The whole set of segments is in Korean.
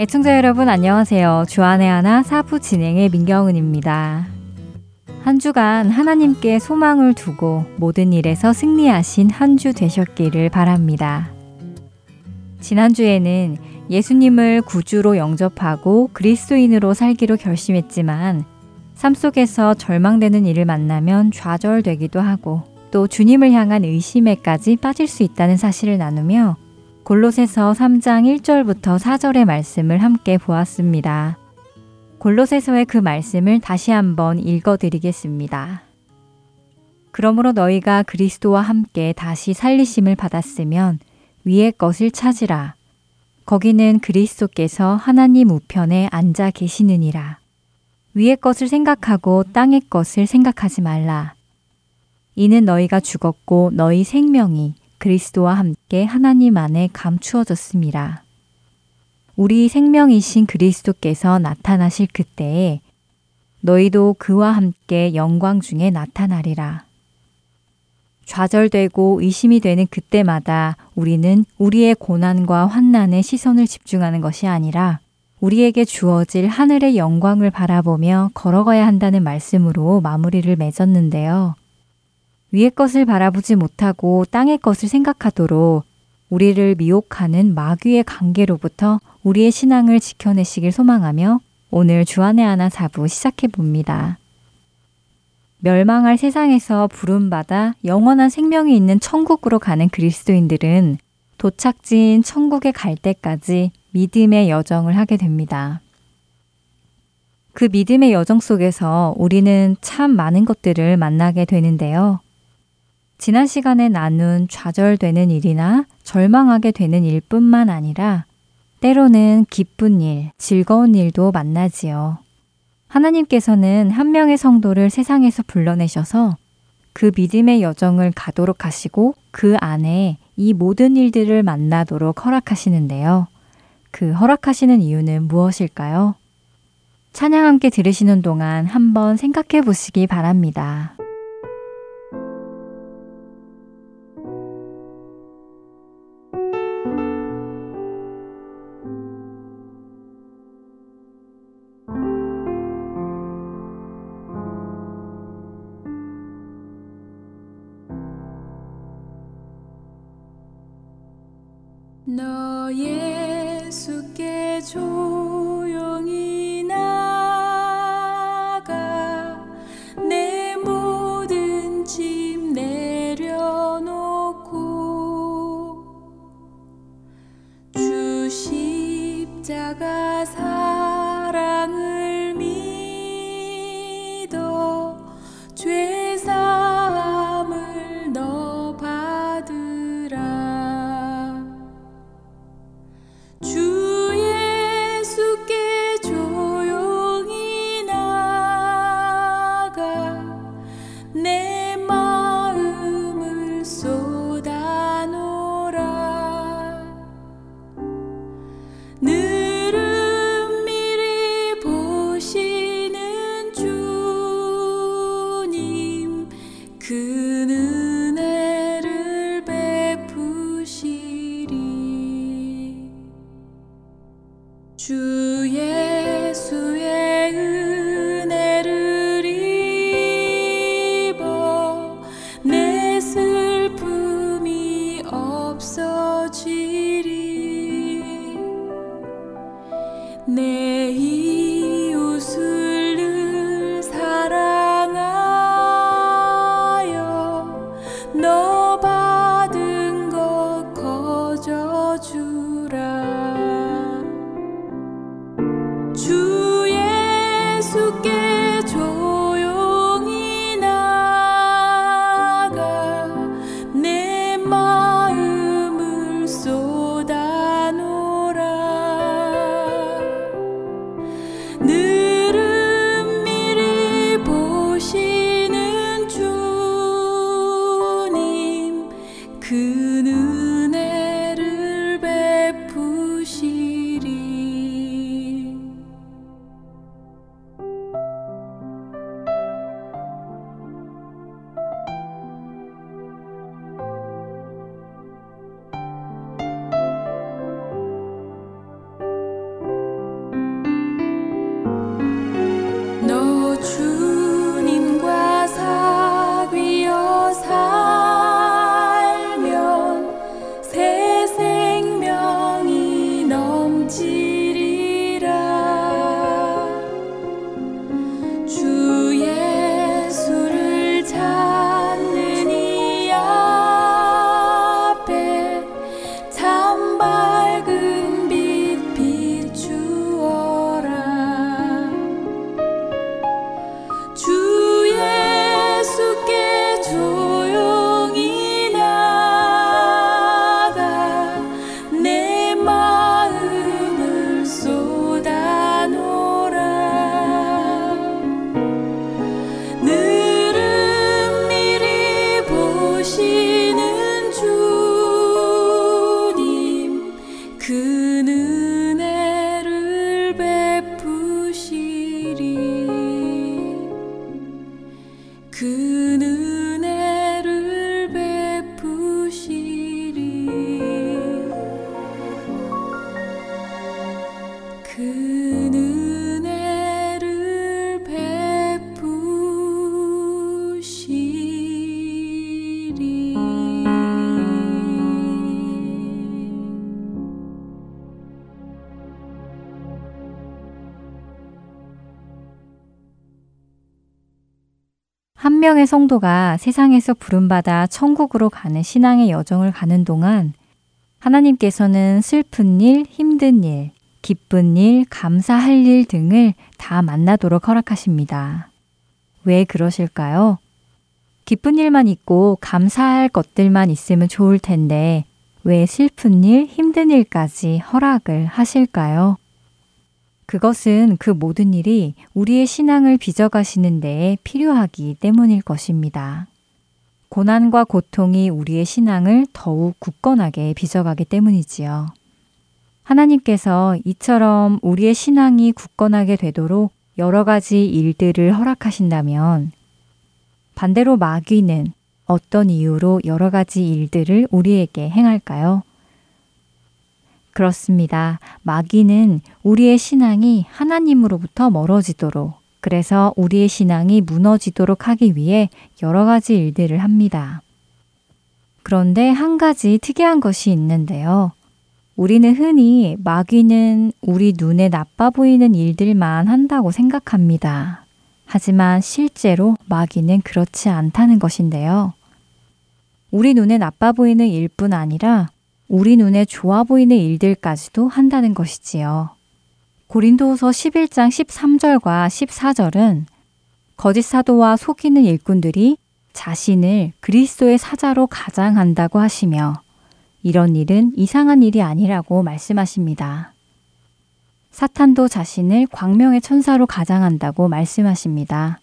애청자 여러분 안녕하세요. 주안의 하나 사부 진행의 민경은입니다. 한 주간 하나님께 소망을 두고 모든 일에서 승리하신 한 주 되셨기를 바랍니다. 지난주에는 예수님을 구주로 영접하고 그리스도인으로 살기로 결심했지만 삶 속에서 절망되는 일을 만나면 좌절되기도 하고 또 주님을 향한 의심에까지 빠질 수 있다는 사실을 나누며 골로새서 3장 1절부터 4절의 말씀을 함께 보았습니다. 골로새서의 그 말씀을 다시 한번 읽어 드리겠습니다. 그러므로 너희가 그리스도와 함께 다시 살리심을 받았으면 위의 것을 찾으라. 거기는 그리스도께서 하나님 우편에 앉아 계시느니라. 위의 것을 생각하고 땅의 것을 생각하지 말라. 이는 너희가 죽었고 너희 생명이 그리스도와 함께 하나님 안에 감추어졌습니다. 우리 생명이신 그리스도께서 나타나실 그때에 너희도 그와 함께 영광 중에 나타나리라. 좌절되고 의심이 되는 그때마다 우리는 우리의 고난과 환난에 시선을 집중하는 것이 아니라 우리에게 주어질 하늘의 영광을 바라보며 걸어가야 한다는 말씀으로 마무리를 맺었는데요. 위의 것을 바라보지 못하고 땅의 것을 생각하도록 우리를 미혹하는 마귀의 관계로부터 우리의 신앙을 지켜내시길 소망하며 오늘 주안의 하나 사부 시작해 봅니다. 멸망할 세상에서 부름받아 영원한 생명이 있는 천국으로 가는 그리스도인들은 도착지인 천국에 갈 때까지 믿음의 여정을 하게 됩니다. 그 믿음의 여정 속에서 우리는 참 많은 것들을 만나게 되는데요. 지난 시간에 나눈 좌절되는 일이나 절망하게 되는 일뿐만 아니라 때로는 기쁜 일, 즐거운 일도 만나지요. 하나님께서는 한 명의 성도를 세상에서 불러내셔서 그 믿음의 여정을 가도록 하시고 그 안에 이 모든 일들을 만나도록 허락하시는데요. 그 허락하시는 이유는 무엇일까요? 찬양 함께 들으시는 동안 한번 생각해 보시기 바랍니다. 한 명의 성도가 세상에서 부름받아 천국으로 가는 신앙의 여정을 가는 동안 하나님께서는 슬픈 일, 힘든 일, 기쁜 일, 감사할 일 등을 다 만나도록 허락하십니다. 왜 그러실까요? 기쁜 일만 있고 감사할 것들만 있으면 좋을 텐데 왜 슬픈 일, 힘든 일까지 허락을 하실까요? 그것은 그 모든 일이 우리의 신앙을 빚어가시는 데에 필요하기 때문일 것입니다. 고난과 고통이 우리의 신앙을 더욱 굳건하게 빚어가기 때문이지요. 하나님께서 이처럼 우리의 신앙이 굳건하게 되도록 여러 가지 일들을 허락하신다면 반대로 마귀는 어떤 이유로 여러 가지 일들을 우리에게 행할까요? 그렇습니다. 마귀는 우리의 신앙이 하나님으로부터 멀어지도록, 그래서 우리의 신앙이 무너지도록 하기 위해 여러 가지 일들을 합니다. 그런데 한 가지 특이한 것이 있는데요. 우리는 흔히 마귀는 우리 눈에 나빠 보이는 일들만 한다고 생각합니다. 하지만 실제로 마귀는 그렇지 않다는 것인데요. 우리 눈에 나빠 보이는 일뿐 아니라 우리 눈에 좋아 보이는 일들까지도 한다는 것이지요. 고린도후서 11장 13절과 14절은 거짓 사도와 속이는 일꾼들이 자신을 그리스도의 사자로 가장한다고 하시며 이런 일은 이상한 일이 아니라고 말씀하십니다. 사탄도 자신을 광명의 천사로 가장한다고 말씀하십니다.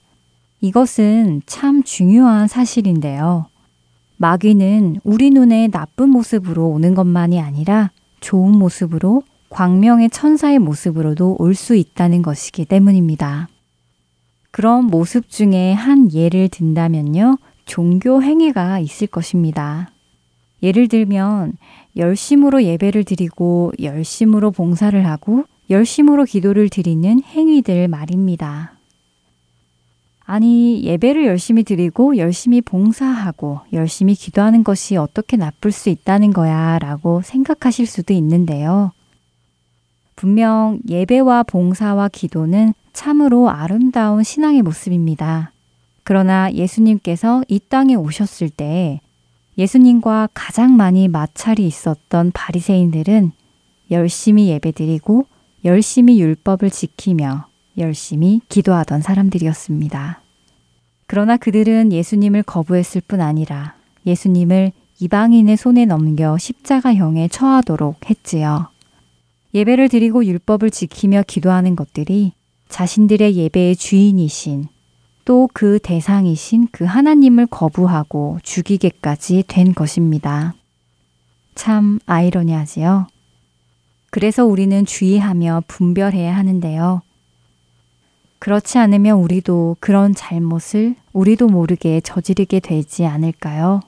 이것은 참 중요한 사실인데요. 마귀는 우리 눈에 나쁜 모습으로 오는 것만이 아니라 좋은 모습으로 광명의 천사의 모습으로도 올 수 있다는 것이기 때문입니다. 그런 모습 중에 한 예를 든다면요. 종교 행위가 있을 것입니다. 예를 들면 열심으로 예배를 드리고 열심으로 봉사를 하고 열심으로 기도를 드리는 행위들 말입니다. 아니, 예배를 열심히 드리고 열심히 봉사하고 열심히 기도하는 것이 어떻게 나쁠 수 있다는 거야 라고 생각하실 수도 있는데요. 분명 예배와 봉사와 기도는 참으로 아름다운 신앙의 모습입니다. 그러나 예수님께서 이 땅에 오셨을 때 예수님과 가장 많이 마찰이 있었던 바리새인들은 열심히 예배드리고 열심히 율법을 지키며 열심히 기도하던 사람들이었습니다. 그러나 그들은 예수님을 거부했을 뿐 아니라 예수님을 이방인의 손에 넘겨 십자가형에 처하도록 했지요. 예배를 드리고 율법을 지키며 기도하는 것들이 자신들의 예배의 주인이신 또 그 대상이신 그 하나님을 거부하고 죽이게까지 된 것입니다. 참 아이러니하지요. 그래서 우리는 주의하며 분별해야 하는데요. 그렇지 않으면 우리도 그런 잘못을 우리도 모르게 저지르게 되지 않을까요?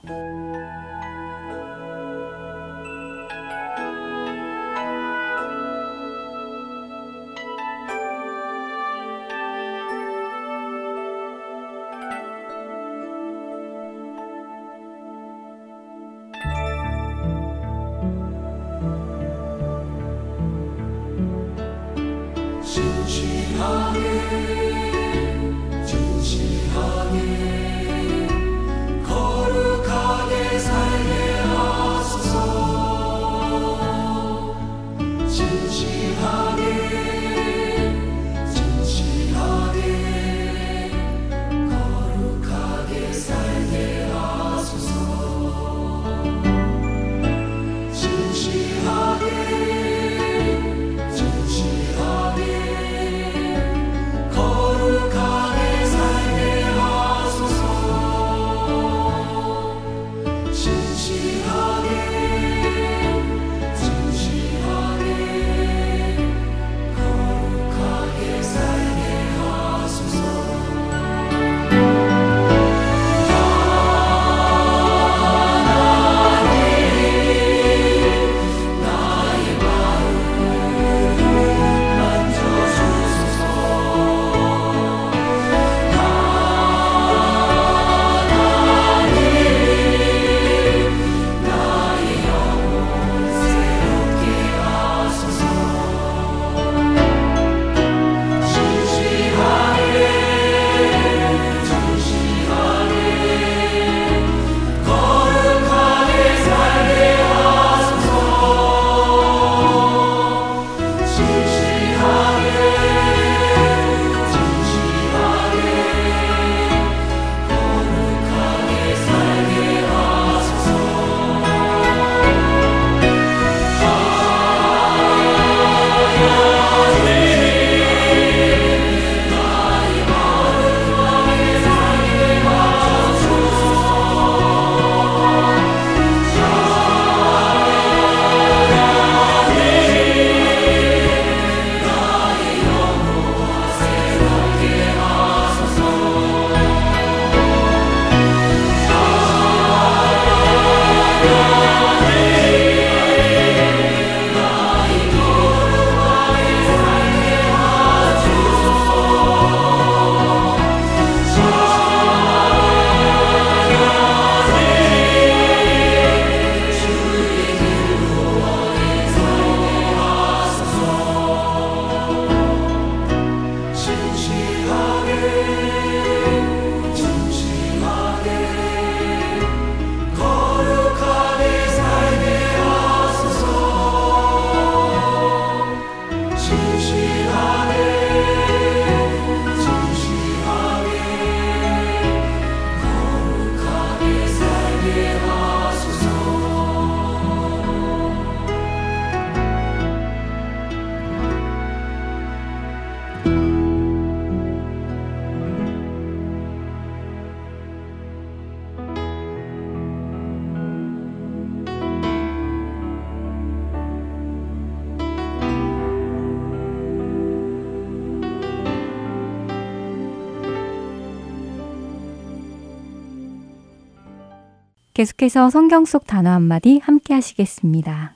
계속해서 성경 속 단어 한마디 함께 하시겠습니다.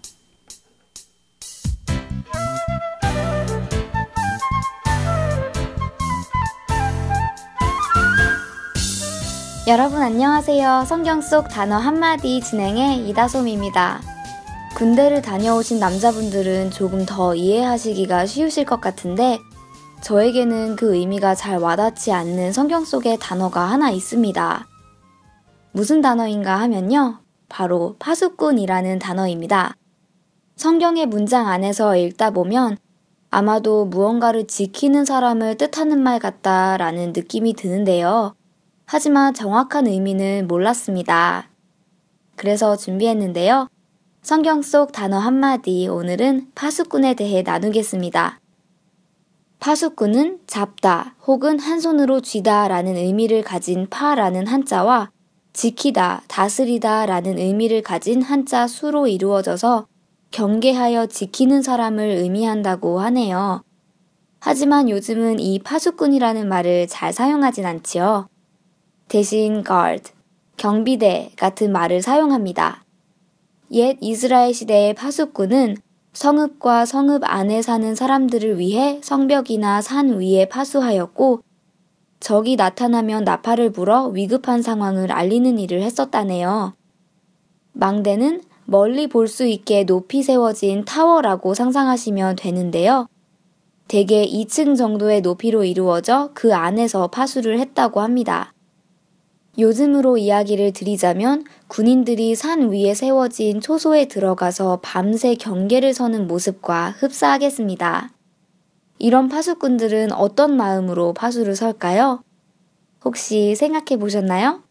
여러분 안녕하세요. 성경 속 단어 한마디 진행의 이다솜입니다. 군대를 다녀오신 남자분들은 조금 더 이해하시기가 쉬우실 것 같은데 저에게는 그 의미가 잘 와닿지 않는 성경 속의 단어가 하나 있습니다. 무슨 단어인가 하면요. 바로 파수꾼이라는 단어입니다. 성경의 문장 안에서 읽다 보면 아마도 무언가를 지키는 사람을 뜻하는 말 같다라는 느낌이 드는데요. 하지만 정확한 의미는 몰랐습니다. 그래서 준비했는데요. 성경 속 단어 한마디 오늘은 파수꾼에 대해 나누겠습니다. 파수꾼은 잡다 혹은 한 손으로 쥐다 라는 의미를 가진 파라는 한자와 지키다, 다스리다 라는 의미를 가진 한자 수로 이루어져서 경계하여 지키는 사람을 의미한다고 하네요. 하지만 요즘은 이 파수꾼이라는 말을 잘 사용하진 않지요. 대신 guard, 경비대 같은 말을 사용합니다. 옛 이스라엘 시대의 파수꾼은 성읍과 성읍 안에 사는 사람들을 위해 성벽이나 산 위에 파수하였고 적이 나타나면 나팔을 불어 위급한 상황을 알리는 일을 했었다네요. 망대는 멀리 볼 수 있게 높이 세워진 타워라고 상상하시면 되는데요. 대개 2층 정도의 높이로 이루어져 그 안에서 파수를 했다고 합니다. 요즘으로 이야기를 드리자면 군인들이 산 위에 세워진 초소에 들어가서 밤새 경계를 서는 모습과 흡사하겠습니다. 이런 파수꾼들은 어떤 마음으로 파수를 설까요? 혹시 생각해 보셨나요?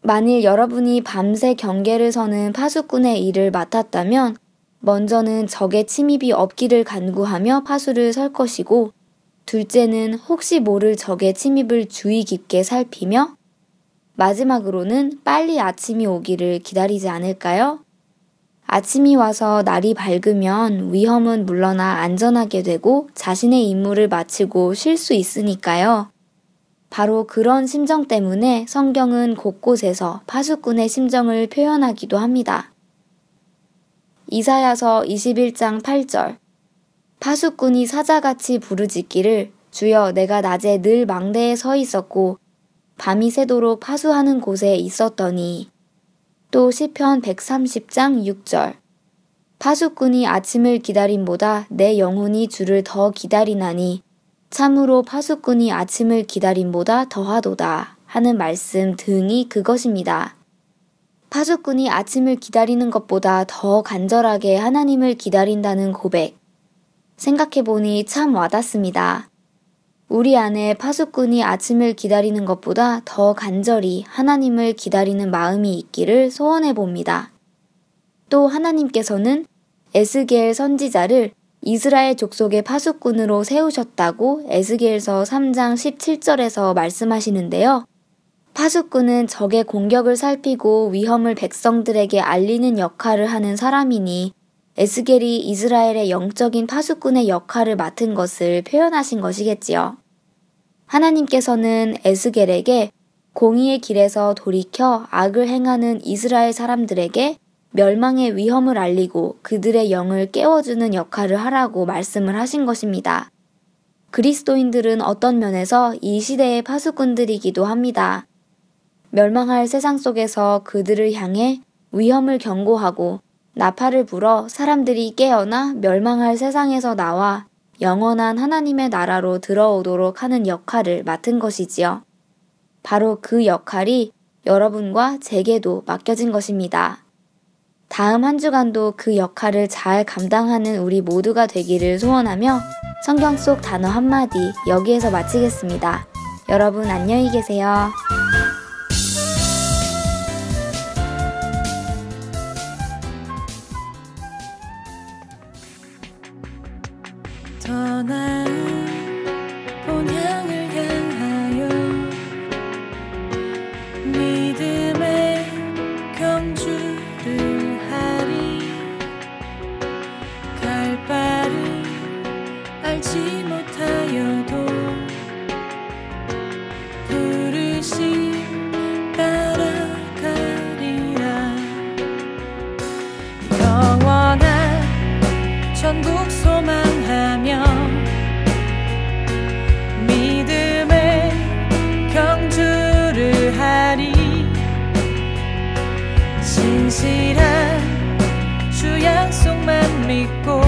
만일 여러분이 밤새 경계를 서는 파수꾼의 일을 맡았다면 먼저는 적의 침입이 없기를 간구하며 파수를 설 것이고 둘째는 혹시 모를 적의 침입을 주의 깊게 살피며 마지막으로는 빨리 아침이 오기를 기다리지 않을까요? 아침이 와서 날이 밝으면 위험은 물러나 안전하게 되고 자신의 임무를 마치고 쉴 수 있으니까요. 바로 그런 심정 때문에 성경은 곳곳에서 파수꾼의 심정을 표현하기도 합니다. 이사야서 21장 8절 파수꾼이 사자같이 부르짖기를 주여 내가 낮에 늘 망대에 서 있었고 밤이 새도록 파수하는 곳에 있었더니 또 시편 130장 6절 파수꾼이 아침을 기다림보다 내 영혼이 주를 더 기다리나니 참으로 파수꾼이 아침을 기다림보다 더하도다 하는 말씀 등이 그것입니다. 파수꾼이 아침을 기다리는 것보다 더 간절하게 하나님을 기다린다는 고백. 생각해보니 참 와닿습니다. 우리 안에 파수꾼이 아침을 기다리는 것보다 더 간절히 하나님을 기다리는 마음이 있기를 소원해 봅니다. 또 하나님께서는 에스겔 선지자를 이스라엘 족속의 파수꾼으로 세우셨다고 에스겔서 3장 17절에서 말씀하시는데요. 파수꾼은 적의 공격을 살피고 위험을 백성들에게 알리는 역할을 하는 사람이니 에스겔이 이스라엘의 영적인 파수꾼의 역할을 맡은 것을 표현하신 것이겠지요. 하나님께서는 에스겔에게 공의의 길에서 돌이켜 악을 행하는 이스라엘 사람들에게 멸망의 위험을 알리고 그들의 영을 깨워주는 역할을 하라고 말씀을 하신 것입니다. 그리스도인들은 어떤 면에서 이 시대의 파수꾼들이기도 합니다. 멸망할 세상 속에서 그들을 향해 위험을 경고하고 나팔을 불어 사람들이 깨어나 멸망할 세상에서 나와 영원한 하나님의 나라로 들어오도록 하는 역할을 맡은 것이지요. 바로 그 역할이 여러분과 제게도 맡겨진 것입니다. 다음 한 주간도 그 역할을 잘 감당하는 우리 모두가 되기를 소원하며 성경 속 단어 한마디 여기에서 마치겠습니다. 여러분 안녕히 계세요. mi.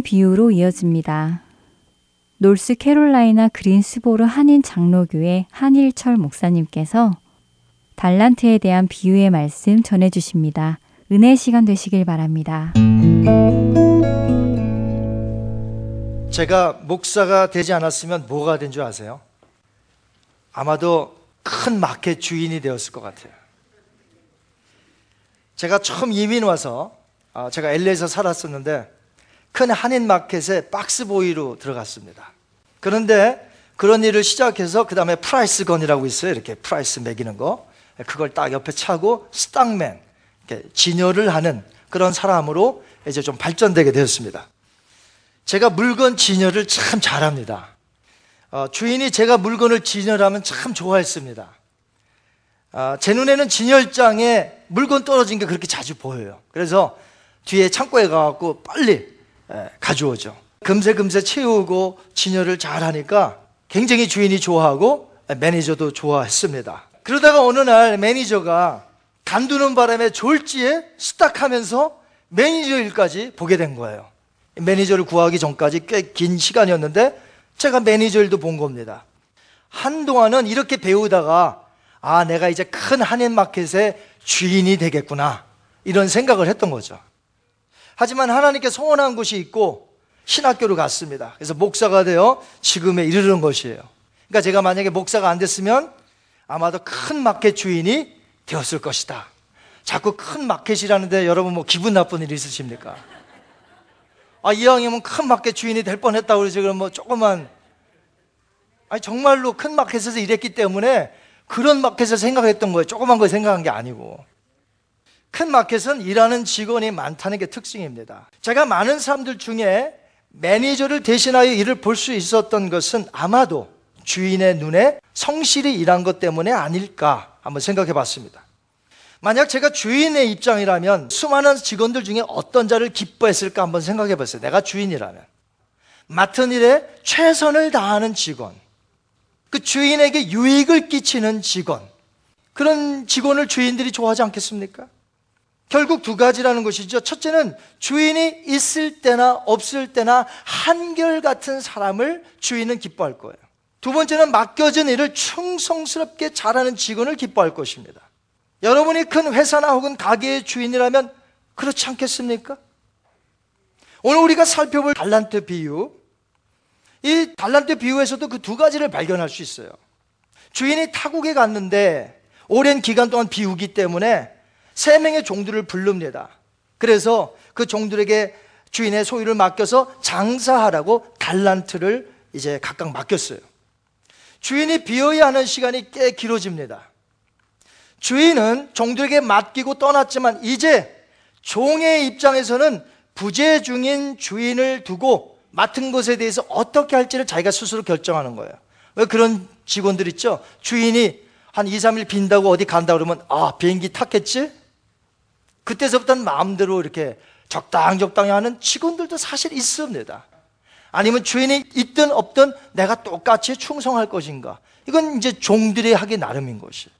비유로 이어집니다. 놀스 캐롤라이나 그린스보르 한인 장로교회 한일철 목사님께서 달란트에 대한 비유의 말씀 전해 주십니다. 은혜 시간 되시길 바랍니다. 제가 목사가 되지 않았으면 뭐가 된 줄 아세요? 아마도 큰 마켓 주인이 되었을 것 같아요. 제가 처음 이민 와서 아, 제가 LA에서 살았었는데 큰 한인 마켓에 box boy로 들어갔습니다. 그런데 그런 일을 시작해서 그 다음에 price gun이라고 있어요. 이렇게 price 매기는 거. 그걸 딱 옆에 차고 stock man, 진열을 하는 그런 사람으로 이제 좀 발전되게 되었습니다. 제가 물건 진열을 참 잘합니다. 어, 주인이 제가 물건을 진열하면 참 좋아했습니다. 어, 제 눈에는 진열장에 물건 떨어진 게 그렇게 자주 보여요. 그래서 뒤에 창고에 가갖고 빨리 가져오죠. 금세 금세 채우고 진열을 잘 하니까 굉장히 주인이 좋아하고 매니저도 좋아했습니다. 그러다가 어느 날 매니저가 간두는 바람에 졸지에 stock하면서 매니저 일까지 보게 된 거예요. 매니저를 구하기 전까지 꽤 긴 시간이었는데 제가 매니저 일도 본 겁니다. 한동안은 이렇게 배우다가 아, 내가 이제 큰 한인 마켓의 주인이 되겠구나. 이런 생각을 했던 거죠. 하지만 하나님께 소원한 곳이 있고 신학교를 갔습니다. 그래서 목사가 되어 지금에 이르는 것이에요. 그러니까 제가 만약에 목사가 안 됐으면 아마도 큰 마켓 주인이 되었을 것이다. 자꾸 큰 마켓이라는데 여러분 뭐 기분 나쁜 일 있으십니까? 아, 이왕이면 큰 마켓 주인이 될 뻔했다고 그러지 그럼 뭐 조그만 아니 정말로 큰 마켓에서 일했기 때문에 그런 마켓을 생각했던 거예요. 조그만 걸 생각한 게 아니고. 큰 마켓은 일하는 직원이 많다는 게 특징입니다. 제가 많은 사람들 중에 매니저를 대신하여 일을 볼 수 있었던 것은 아마도 주인의 눈에 성실히 일한 것 때문에 아닐까 한번 생각해 봤습니다. 만약 제가 주인의 입장이라면 수많은 직원들 중에 어떤 자를 기뻐했을까 한번 생각해 봤어요. 내가 주인이라면. 맡은 일에 최선을 다하는 직원. 그 주인에게 유익을 끼치는 직원. 그런 직원을 주인들이 좋아하지 않겠습니까? 결국 두 가지라는 것이죠. 첫째는 주인이 있을 때나 없을 때나 한결같은 사람을 주인은 기뻐할 거예요. 두 번째는 맡겨진 일을 충성스럽게 잘하는 직원을 기뻐할 것입니다. 여러분이 큰 회사나 혹은 가게의 주인이라면 그렇지 않겠습니까? 오늘 우리가 살펴볼 달란트 비유, 이 달란트 비유에서도 그 두 가지를 발견할 수 있어요. 주인이 타국에 갔는데 오랜 기간 동안 비우기 때문에 세 명의 종들을 부릅니다. 그래서 그 종들에게 주인의 소유를 맡겨서 장사하라고 달란트를 이제 각각 맡겼어요. 주인이 비어야 하는 시간이 꽤 길어집니다. 주인은 종들에게 맡기고 떠났지만 이제 종의 입장에서는 부재 중인 주인을 두고 맡은 것에 대해서 어떻게 할지를 자기가 스스로 결정하는 거예요. 왜 그런 직원들 있죠? 주인이 한 2, 3일 빈다고 어디 간다 그러면 아, 비행기 탔겠지? 그때서부터는 마음대로 이렇게 적당적당히 하는 직원들도 사실 있습니다. 아니면 주인이 있든 없든 내가 똑같이 충성할 것인가? 이건 이제 종들이 하기 나름인 것이.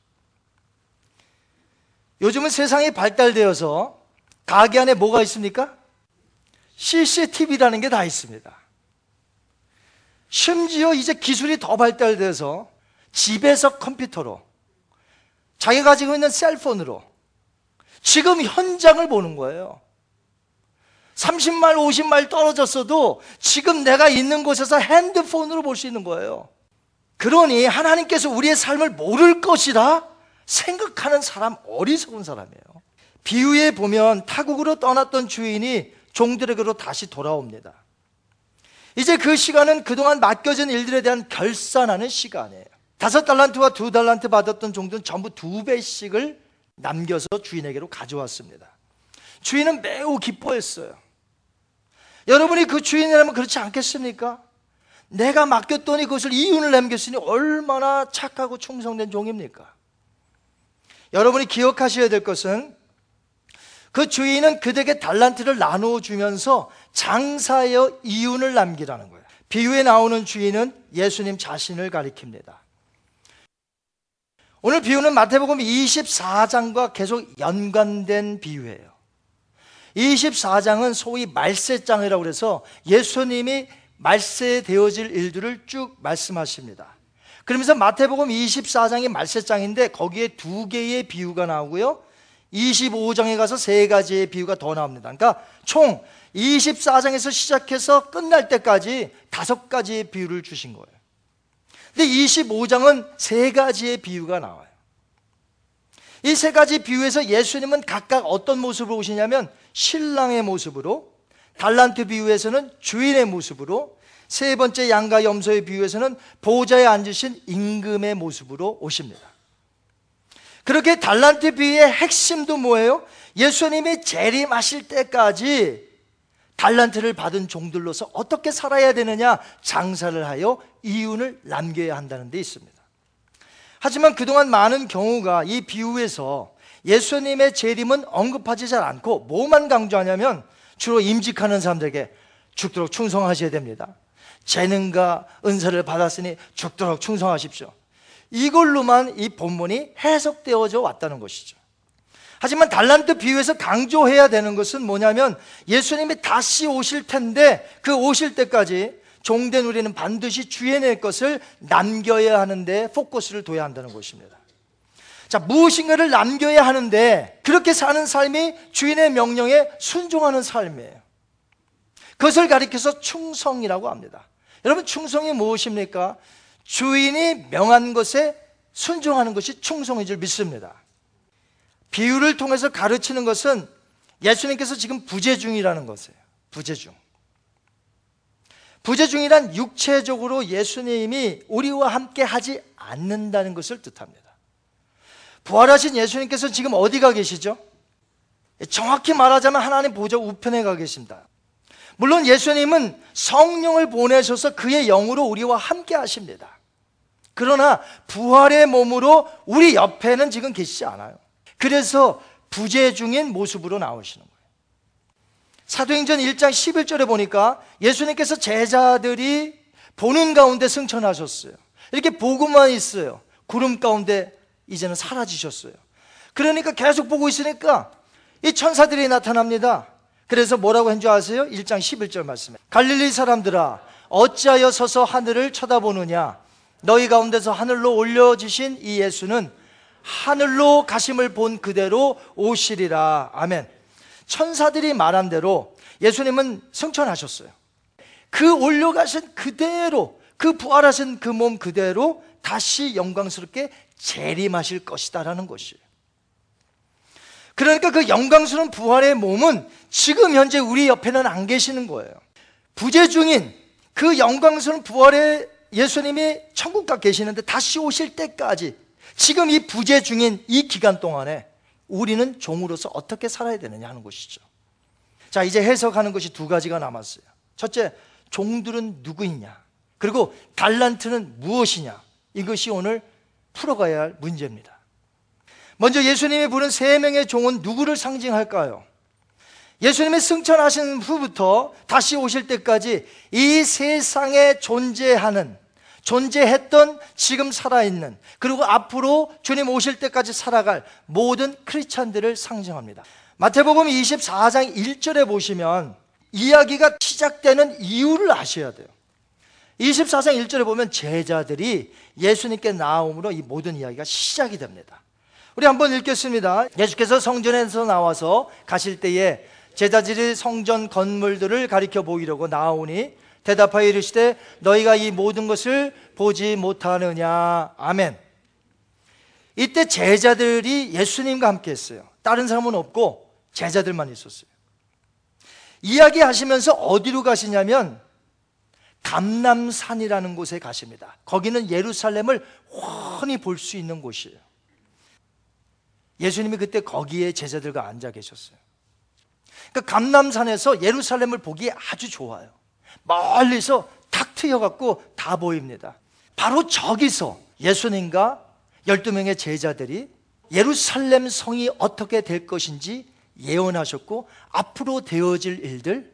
요즘은 세상이 발달되어서 가게 안에 뭐가 있습니까? CCTV라는 게 다 있습니다. 심지어 이제 기술이 더 발달돼서 집에서 컴퓨터로 자기가 가지고 있는 셀폰으로 지금 현장을 보는 거예요. 30마일, 50마일 떨어졌어도 지금 내가 있는 곳에서 핸드폰으로 볼 수 있는 거예요. 그러니 하나님께서 우리의 삶을 모를 것이라 생각하는 사람 어리석은 사람이에요. 비유에 보면 타국으로 떠났던 주인이 종들에게로 다시 돌아옵니다. 이제 그 시간은 그동안 맡겨진 일들에 대한 결산하는 시간이에요. 다섯 달란트와 두 달란트 받았던 종들은 전부 두 배씩을 남겨서 주인에게로 가져왔습니다. 주인은 매우 기뻐했어요. 여러분이 그 주인이라면 그렇지 않겠습니까? 내가 맡겼더니 그것을 이윤을 남겼으니 얼마나 착하고 충성된 종입니까? 여러분이 기억하셔야 될 것은 그 주인은 그들에게 달란트를 나누어 주면서 장사하여 이윤을 남기라는 거예요. 비유에 나오는 주인은 예수님 자신을 가리킵니다. 오늘 비유는 마태복음 24장과 계속 연관된 비유예요. 24장은 소위 말세장이라고 해서 예수님이 말세되어질 일들을 쭉 말씀하십니다. 그러면서 마태복음 24장이 말세장인데 거기에 두 개의 비유가 나오고요. 25장에 가서 세 가지의 비유가 더 나옵니다. 그러니까 총 24장에서 시작해서 끝날 때까지 다섯 가지의 비유를 주신 거예요. 근데 25장은 세 가지의 비유가 나와요. 이 세 가지 비유에서 예수님은 각각 어떤 모습으로 오시냐면 신랑의 모습으로, 달란트 비유에서는 주인의 모습으로, 세 번째 양과 염소의 비유에서는 보좌에 앉으신 임금의 모습으로 오십니다. 그렇게 달란트 비유의 핵심도 뭐예요? 예수님이 재림하실 때까지 달란트를 받은 종들로서 어떻게 살아야 되느냐 장사를 하여 이윤을 남겨야 한다는 데 있습니다. 하지만 그동안 많은 경우가 이 비유에서 예수님의 재림은 언급하지 잘 않고 뭐만 강조하냐면 주로 임직하는 사람들에게 죽도록 충성하셔야 됩니다. 재능과 은사를 받았으니 죽도록 충성하십시오. 이걸로만 이 본문이 해석되어져 왔다는 것이죠. 하지만 달란트 비유에서 강조해야 되는 것은 뭐냐면 예수님이 다시 오실 텐데 그 오실 때까지 종된 우리는 반드시 주인의 것을 남겨야 하는데 포커스를 둬야 한다는 것입니다. 자, 무엇인가를 남겨야 하는데 그렇게 사는 삶이 주인의 명령에 순종하는 삶이에요. 그것을 가리켜서 충성이라고 합니다. 여러분, 충성이 무엇입니까? 주인이 명한 것에 순종하는 것이 충성인 줄 믿습니다. 비유를 통해서 가르치는 것은 예수님께서 지금 부재 중이라는 것이에요. 부재 중. 부재 중이란 육체적으로 예수님이 우리와 함께 하지 않는다는 것을 뜻합니다. 부활하신 예수님께서 지금 어디가 계시죠? 정확히 말하자면 하나님 보좌 우편에 가 계십니다. 물론 예수님은 성령을 보내셔서 그의 영으로 우리와 함께 하십니다. 그러나 부활의 몸으로 우리 옆에는 지금 계시지 않아요. 그래서 부재 중인 모습으로 나오시는 거예요. 사도행전 1장 11절에 보니까 예수님께서 제자들이 보는 가운데 승천하셨어요. 이렇게 보고만 있어요. 구름 가운데 이제는 사라지셨어요. 그러니까 계속 보고 있으니까 이 천사들이 나타납니다. 그래서 뭐라고 한 줄 아세요? 1장 11절 말씀에. 갈릴리 사람들아, 어찌하여 서서 하늘을 쳐다보느냐? 너희 가운데서 하늘로 올려지신 이 예수는 하늘로 가심을 본 그대로 오시리라. 아멘. 천사들이 말한 대로 예수님은 승천하셨어요. 그 올려가신 그대로, 그 부활하신 그 몸 그대로 다시 영광스럽게 재림하실 것이다라는 것이에요. 그러니까 그 영광스러운 부활의 몸은 지금 현재 우리 옆에는 안 계시는 거예요. 부재 중인 그 영광스러운 부활의 예수님이 천국 가 계시는데 다시 오실 때까지 지금 이 부재 중인 이 기간 동안에 우리는 종으로서 어떻게 살아야 되느냐 하는 것이죠. 자, 이제 해석하는 것이 두 가지가 남았어요. 첫째, 종들은 누구이냐? 그리고 달란트는 무엇이냐? 이것이 오늘 풀어가야 할 문제입니다. 먼저 예수님이 부른 세 명의 종은 누구를 상징할까요? 예수님이 승천하신 후부터 다시 오실 때까지 이 세상에 존재하는 존재했던 지금 살아있는 그리고 앞으로 주님 오실 때까지 살아갈 모든 크리스찬들을 상징합니다. 마태복음 24장 1절에 보시면 이야기가 시작되는 이유를 아셔야 돼요. 24장 1절에 보면 제자들이 예수님께 나옴으로 이 모든 이야기가 시작이 됩니다. 우리 한번 읽겠습니다. 예수께서 성전에서 나와서 가실 때에 제자들이 성전 건물들을 가리켜 보이려고 나오니 대답하여 이르시되 너희가 이 모든 것을 보지 못하느냐 아멘. 이때 제자들이 예수님과 함께 했어요. 다른 사람은 없고 제자들만 있었어요. 이야기하시면서 어디로 가시냐면 감남산이라는 곳에 가십니다. 거기는 예루살렘을 훤히 볼 수 있는 곳이에요. 예수님이 그때 거기에 제자들과 앉아 계셨어요. 그러니까 감남산에서 예루살렘을 보기 아주 좋아요. 멀리서 탁 트여갖고 다 보입니다. 바로 저기서 예수님과 12명의 제자들이 예루살렘 성이 어떻게 될 것인지 예언하셨고 앞으로 되어질 일들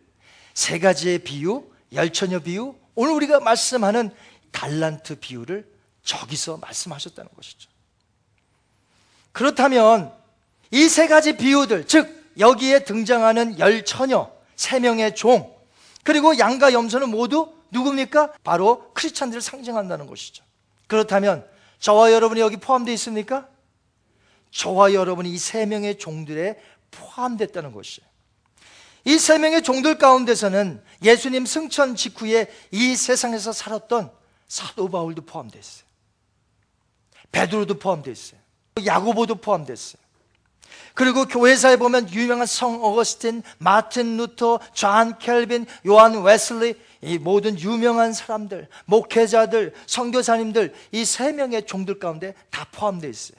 세 가지의 비유, 열처녀 비유, 오늘 우리가 말씀하는 달란트 비유를 저기서 말씀하셨다는 것이죠. 그렇다면 이 세 가지 비유들, 즉 여기에 등장하는 열처녀, 세 명의 종, 그리고 양과 염소는 모두 누굽니까? 바로 크리스찬들을 상징한다는 것이죠. 그렇다면 저와 여러분이 여기 포함되어 있습니까? 저와 여러분이 이 세 명의 종들에 포함됐다는 것이에요. 이 세 명의 종들 가운데서는 예수님 승천 직후에 이 세상에서 살았던 사도 바울도 포함되어 있어요. 베드로도 포함되어 있어요. 야고보도 포함됐어요. 그리고 교회사에 보면 유명한 성 어거스틴, 마틴 루터, 존 켈빈, 요한 웨슬리 이 모든 유명한 사람들, 목회자들, 선교사님들 이 세 명의 종들 가운데 다 포함되어 있어요.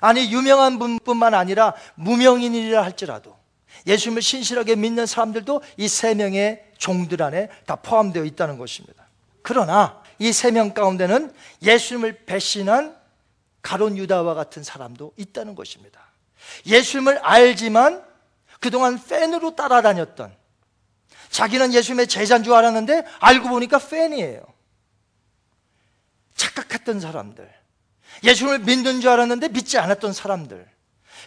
아니 유명한 분뿐만 아니라 무명인이라 할지라도 예수님을 신실하게 믿는 사람들도 이 세 명의 종들 안에 다 포함되어 있다는 것입니다. 그러나 이 세 명 가운데는 예수님을 배신한 가론 유다와 같은 사람도 있다는 것입니다. 예수님을 알지만 그동안 팬으로 따라다녔던 자기는 예수님의 제자인 줄 알았는데 알고 보니까 팬이에요. 착각했던 사람들. 예수님을 믿는 줄 알았는데 믿지 않았던 사람들.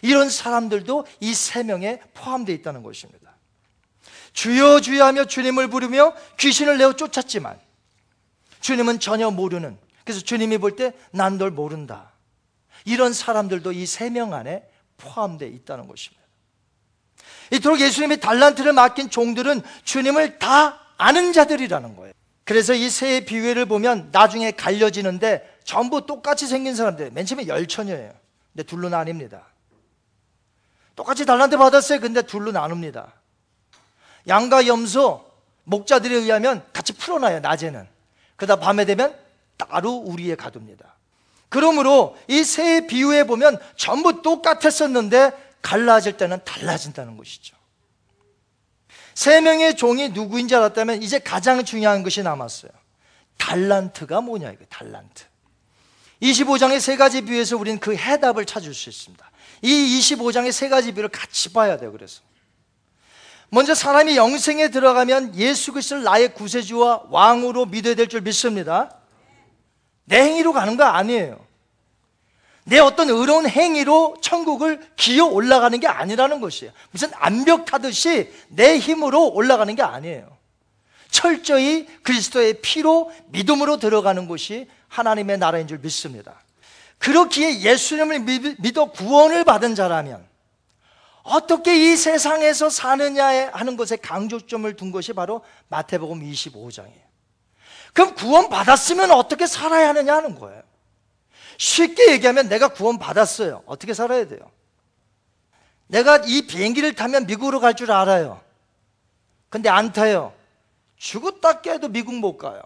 이런 사람들도 이 세 명에 포함되어 있다는 것입니다. 주여 주여 하며 주님을 부르며 귀신을 내어 쫓았지만 주님은 전혀 모르는 그래서 주님이 볼 때 난 널 모른다. 이런 사람들도 이 세 명 안에 포함되어 있다는 것입니다. 이토록 예수님이 달란트를 맡긴 종들은 주님을 다 아는 자들이라는 거예요. 그래서 이 세 비유를 보면 나중에 갈려지는데 전부 똑같이 생긴 사람들. 맨 처음에 열천이에요. 근데 둘로 나뉩니다. 똑같이 달란트 받았어요. 근데 둘로 나눕니다. 양과 염소, 목자들에 의하면 같이 풀어놔요. 낮에는. 그러다 밤에 되면 따로 우리에 가둡니다. 그러므로 이 세 비유에 보면 전부 똑같았었는데 갈라질 때는 달라진다는 것이죠. 세 명의 종이 누구인지 알았다면 이제 가장 중요한 것이 남았어요. 달란트가 뭐냐 이거 달란트. 25장의 세 가지 비유에서 우리는 그 해답을 찾을 수 있습니다. 이 25장의 세 가지 비유를 같이 봐야 돼요. 그래서 먼저 사람이 영생에 들어가면 예수 그리스도를 나의 구세주와 왕으로 믿어야 될 줄 믿습니다. 내 행위로 가는 거 아니에요. 내 어떤 의로운 행위로 천국을 기어 올라가는 게 아니라는 것이에요. 무슨 암벽 타듯이 내 힘으로 올라가는 게 아니에요. 철저히 그리스도의 피로 믿음으로 들어가는 것이 하나님의 나라인 줄 믿습니다. 그렇기에 예수님을 믿어 구원을 받은 자라면 어떻게 이 세상에서 사느냐 하는 것에 강조점을 둔 것이 바로 마태복음 25장이에요. 그럼 구원 받았으면 어떻게 살아야 하느냐 하는 거예요. 쉽게 얘기하면 내가 구원 받았어요. 어떻게 살아야 돼요? 내가 이 비행기를 타면 미국으로 갈 줄 알아요. 근데 안 타요. 죽었다 깨도 미국 못 가요.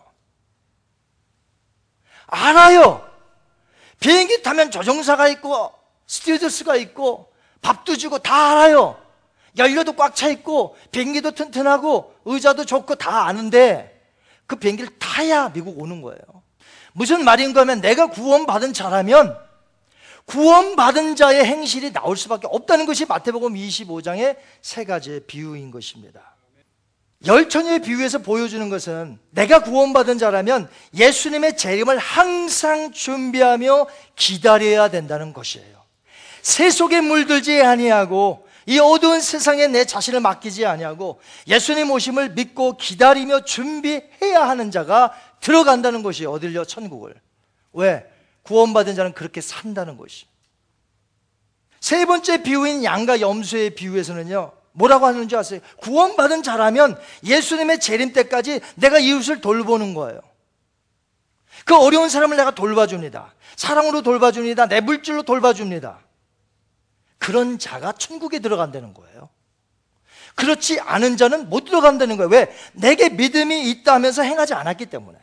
알아요. 비행기 타면 조종사가 있고 스튜어디스가 있고 밥도 주고 다 알아요. 연료도 꽉 차 있고 비행기도 튼튼하고 의자도 좋고 다 아는데 그 비행기를 타야 미국 오는 거예요. 무슨 말인가 하면 내가 구원받은 자라면 구원받은 자의 행실이 나올 수밖에 없다는 것이 마태복음 25장의 세 가지의 비유인 것입니다. 열 처녀의 비유에서 보여주는 것은 내가 구원받은 자라면 예수님의 재림을 항상 준비하며 기다려야 된다는 것이에요. 세속에 물들지 아니하고 이 어두운 세상에 내 자신을 맡기지 아니하고 예수님 오심을 믿고 기다리며 준비해야 하는 자가 들어간다는 것이 어딜요? 천국을. 왜? 구원받은 자는 그렇게 산다는 것이. 세 번째 비유인 양과 염소의 비유에서는요, 뭐라고 하는지 아세요? 구원받은 자라면 예수님의 재림 때까지 내가 이웃을 돌보는 거예요. 그 어려운 사람을 내가 돌봐줍니다. 사랑으로 돌봐줍니다. 내 물질로 돌봐줍니다. 그런 자가 천국에 들어간다는 거예요. 그렇지 않은 자는 못 들어간다는 거예요. 왜? 내게 믿음이 있다 하면서 행하지 않았기 때문에.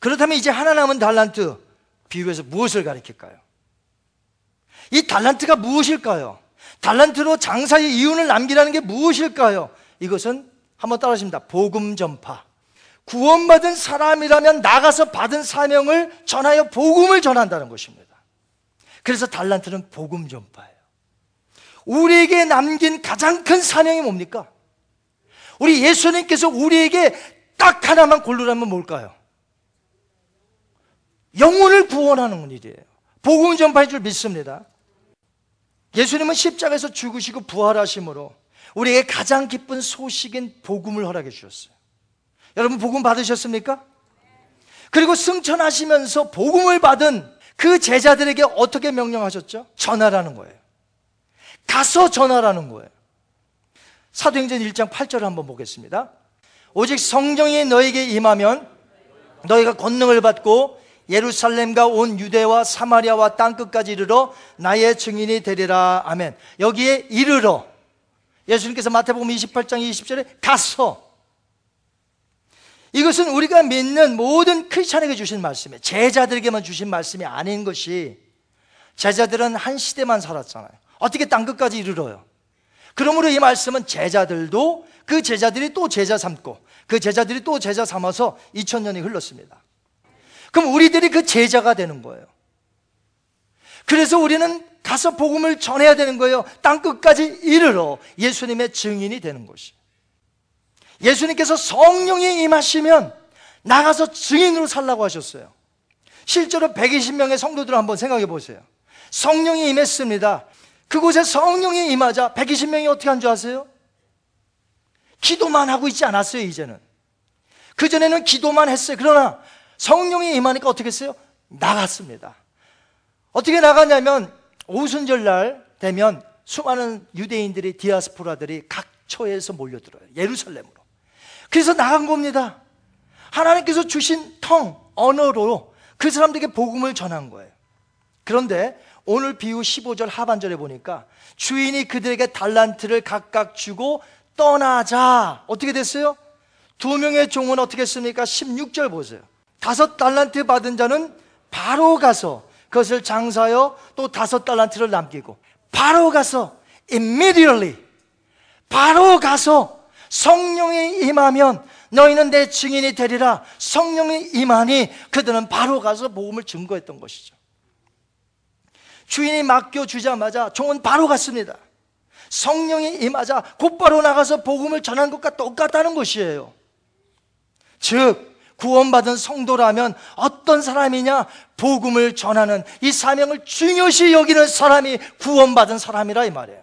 그렇다면 이제 하나 남은 달란트 비유에서 무엇을 가리킬까요? 이 달란트가 무엇일까요? 달란트로 장사의 이윤을 남기라는 게 무엇일까요? 이것은 한번 따라하십니다. 복음 전파. 구원받은 사람이라면 나가서 받은 사명을 전하여 복음을 전한다는 것입니다. 그래서 달란트는 복음 전파예요. 우리에게 남긴 가장 큰 사명이 뭡니까? 우리 예수님께서 우리에게 딱 하나만 고르라면 뭘까요? 영혼을 구원하는 일이에요. 복음 전파할 줄 믿습니다. 예수님은 십자가에서 죽으시고 부활하심으로 우리에게 가장 기쁜 소식인 복음을 허락해 주셨어요. 여러분 복음 받으셨습니까? 그리고 승천하시면서 복음을 받은 그 제자들에게 어떻게 명령하셨죠? 전하라는 거예요. 가서 전하라는 거예요. 사도행전 1장 8절을 한번 보겠습니다. 오직 성령이 너에게 임하면 너희가 권능을 받고 예루살렘과 온 유대와 사마리아와 땅 끝까지 이르러 나의 증인이 되리라. 아멘. 여기에 이르러 예수님께서 마태복음 28장 20절에 가서 이것은 우리가 믿는 모든 크리스찬에게 주신 말씀이에요. 제자들에게만 주신 말씀이 아닌 것이 제자들은 한 시대만 살았잖아요. 어떻게 땅 끝까지 이르러요? 그러므로 이 말씀은 제자들도 그 제자들이 또 제자 삼고 그 제자들이 또 제자 삼아서 2000년이 흘렀습니다. 그럼 우리들이 그 제자가 되는 거예요. 그래서 우리는 가서 복음을 전해야 되는 거예요. 땅 끝까지 이르러 예수님의 증인이 되는 것이. 예수님께서 성령이 임하시면 나가서 증인으로 살라고 하셨어요. 실제로 120명의 성도들을 한번 생각해 보세요. 성령이 임했습니다. 그곳에 성령이 임하자 120명이 어떻게 한 줄 아세요? 기도만 하고 있지 않았어요, 이제는. 그전에는 기도만 했어요. 그러나 성령이 임하니까 어떻게 했어요? 나갔습니다. 어떻게 나갔냐면 오순절 날 되면 수많은 유대인들이 디아스포라들이 각 처에서 몰려들어요. 예루살렘으로. 그래서 나간 겁니다. 하나님께서 주신 텅, 언어로 그 사람들에게 복음을 전한 거예요. 그런데 오늘 비유 15절 하반절에 보니까 주인이 그들에게 달란트를 각각 주고 떠나자. 어떻게 됐어요? 두 명의 종은 어떻게 했습니까? 16절 보세요. 다섯 달란트 받은 자는 바로 가서 그것을 장사하여 또 다섯 달란트를 남기고 바로 가서 immediately 바로 가서 성령이 임하면 너희는 내 증인이 되리라 성령이 임하니 그들은 바로 가서 복음을 증거했던 것이죠 주인이 맡겨주자마자 종은 바로 갔습니다 성령이 임하자 곧바로 나가서 복음을 전한 것과 똑같다는 것이에요 즉 구원받은 성도라면 어떤 사람이냐? 복음을 전하는 이 사명을 중요시 여기는 사람이 구원받은 사람이라 이 말이에요.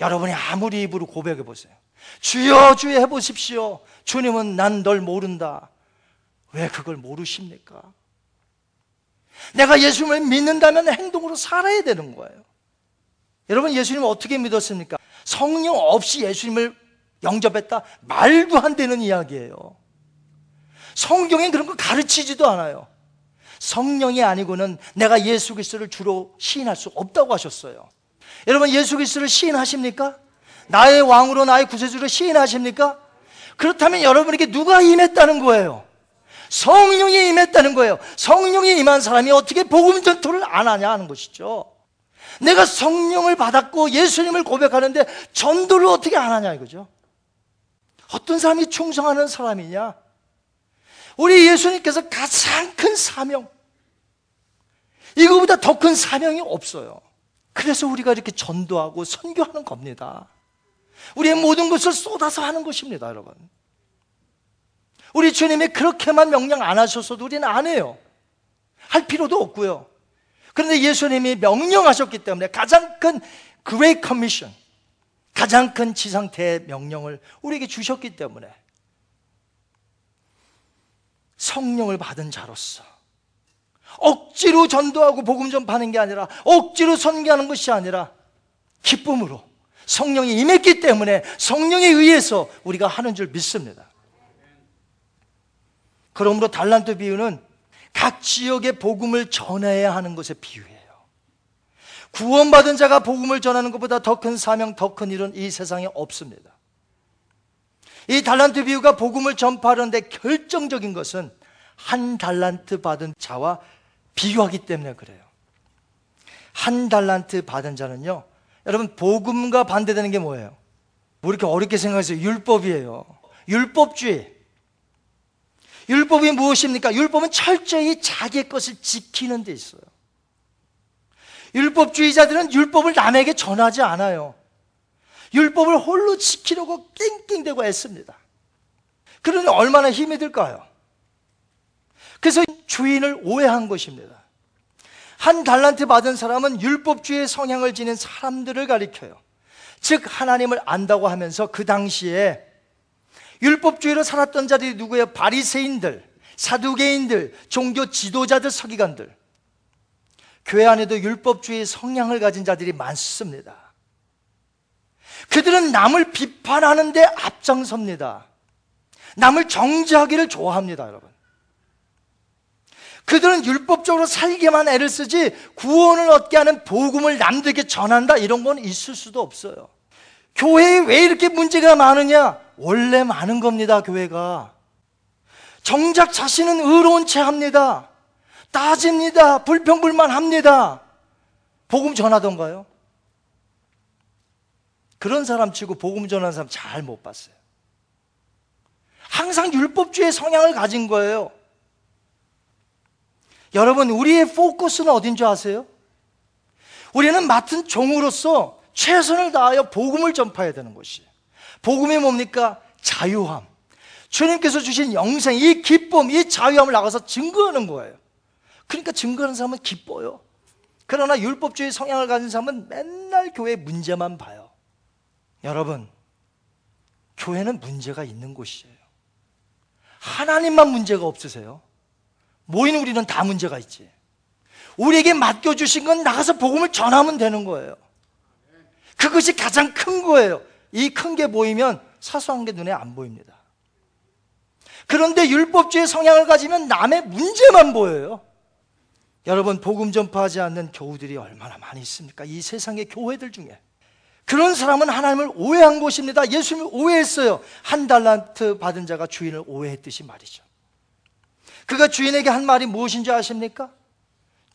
여러분이 아무리 입으로 고백해 보세요. 주여 주여 해 보십시오. 주님은 난 널 모른다. 왜 그걸 모르십니까? 내가 예수님을 믿는다면 행동으로 살아야 되는 거예요. 여러분 예수님을 어떻게 믿었습니까? 성령 없이 예수님을 영접했다? 말도 안 되는 이야기예요. 성경엔 그런 거 가르치지도 않아요. 성령이 아니고는 내가 예수 그리스도를 주로 시인할 수 없다고 하셨어요. 여러분 예수 그리스도를 시인하십니까? 나의 왕으로 나의 구세주로 시인하십니까? 그렇다면 여러분에게 누가 임했다는 거예요? 성령이 임했다는 거예요. 성령이 임한 사람이 어떻게 복음 전토를 안 하냐 하는 것이죠. 내가 성령을 받았고 예수님을 고백하는데 전도를 어떻게 안 하냐 이거죠. 어떤 사람이 충성하는 사람이냐? 우리 예수님께서 가장 큰 사명, 이거보다 더 큰 사명이 없어요. 그래서 우리가 이렇게 전도하고 선교하는 겁니다. 우리의 모든 것을 쏟아서 하는 것입니다, 여러분. 우리 주님이 그렇게만 명령 안 하셨어도 우리는 안 해요. 할 필요도 없고요. 그런데 예수님이 명령하셨기 때문에 가장 큰 Great Commission, 가장 큰 지상태의 명령을 우리에게 주셨기 때문에 성령을 받은 자로서 억지로 전도하고 복음 전파하는 게 아니라 억지로 선교하는 것이 아니라 기쁨으로 성령이 임했기 때문에 성령에 의해서 우리가 하는 줄 믿습니다. 그러므로 달란트 비유는 각 지역의 복음을 전해야 하는 것의 비유예요. 구원받은 자가 복음을 전하는 것보다 더 큰 사명, 더 큰 일은 이 세상에 없습니다. 이 달란트 비유가 복음을 전파하는데 결정적인 것은 한 달란트 받은 자와 비교하기 때문에 그래요. 한 달란트 받은 자는요, 여러분, 복음과 반대되는 게 뭐예요? 뭐 이렇게 어렵게 생각해서 율법이에요. 율법주의. 율법이 무엇입니까? 율법은 철저히 자기의 것을 지키는 데 있어요. 율법주의자들은 율법을 남에게 전하지 않아요. 율법을 홀로 지키려고 낑낑대고 애씁니다. 그러니 얼마나 힘이 들까요? 그래서 주인을 오해한 것입니다. 한 달란트 받은 사람은 율법주의 성향을 지닌 사람들을 가리켜요. 즉 하나님을 안다고 하면서 그 당시에 율법주의로 살았던 자들이 누구예요? 바리새인들, 사두개인들, 종교 지도자들, 서기관들. 교회 안에도 율법주의 성향을 가진 자들이 많습니다. 그들은 남을 비판하는데 앞장섭니다. 남을 정죄하기를 좋아합니다, 여러분. 그들은 율법적으로 살기만 애를 쓰지 구원을 얻게 하는 복음을 남들에게 전한다 이런 건 있을 수도 없어요. 교회에 왜 이렇게 문제가 많으냐? 원래 많은 겁니다, 교회가. 정작 자신은 의로운 채 합니다. 따집니다. 불평불만 합니다. 복음 전하던가요? 그런 사람 치고 복음 전하는 사람 잘 못 봤어요. 항상 율법주의 성향을 가진 거예요. 여러분, 우리의 포커스는 어딘 줄 아세요? 우리는 맡은 종으로서 최선을 다하여 복음을 전파해야 되는 것이에요. 복음이 뭡니까? 자유함. 주님께서 주신 영생, 이 기쁨, 이 자유함을 나가서 증거하는 거예요. 그러니까 증거하는 사람은 기뻐요. 그러나 율법주의 성향을 가진 사람은 맨날 교회 문제만 봐요. 여러분, 교회는 문제가 있는 곳이에요. 하나님만 문제가 없으세요. 모인 우리는 다 문제가 있지. 우리에게 맡겨주신 건 나가서 복음을 전하면 되는 거예요. 그것이 가장 큰 거예요. 이 큰 게 보이면 사소한 게 눈에 안 보입니다. 그런데 율법주의 성향을 가지면 남의 문제만 보여요. 여러분, 복음 전파하지 않는 교우들이 얼마나 많이 있습니까? 이 세상의 교회들 중에. 그런 사람은 하나님을 오해한 것입니다. 예수님을 오해했어요. 한 달란트 받은 자가 주인을 오해했듯이 말이죠. 그가 주인에게 한 말이 무엇인지 아십니까?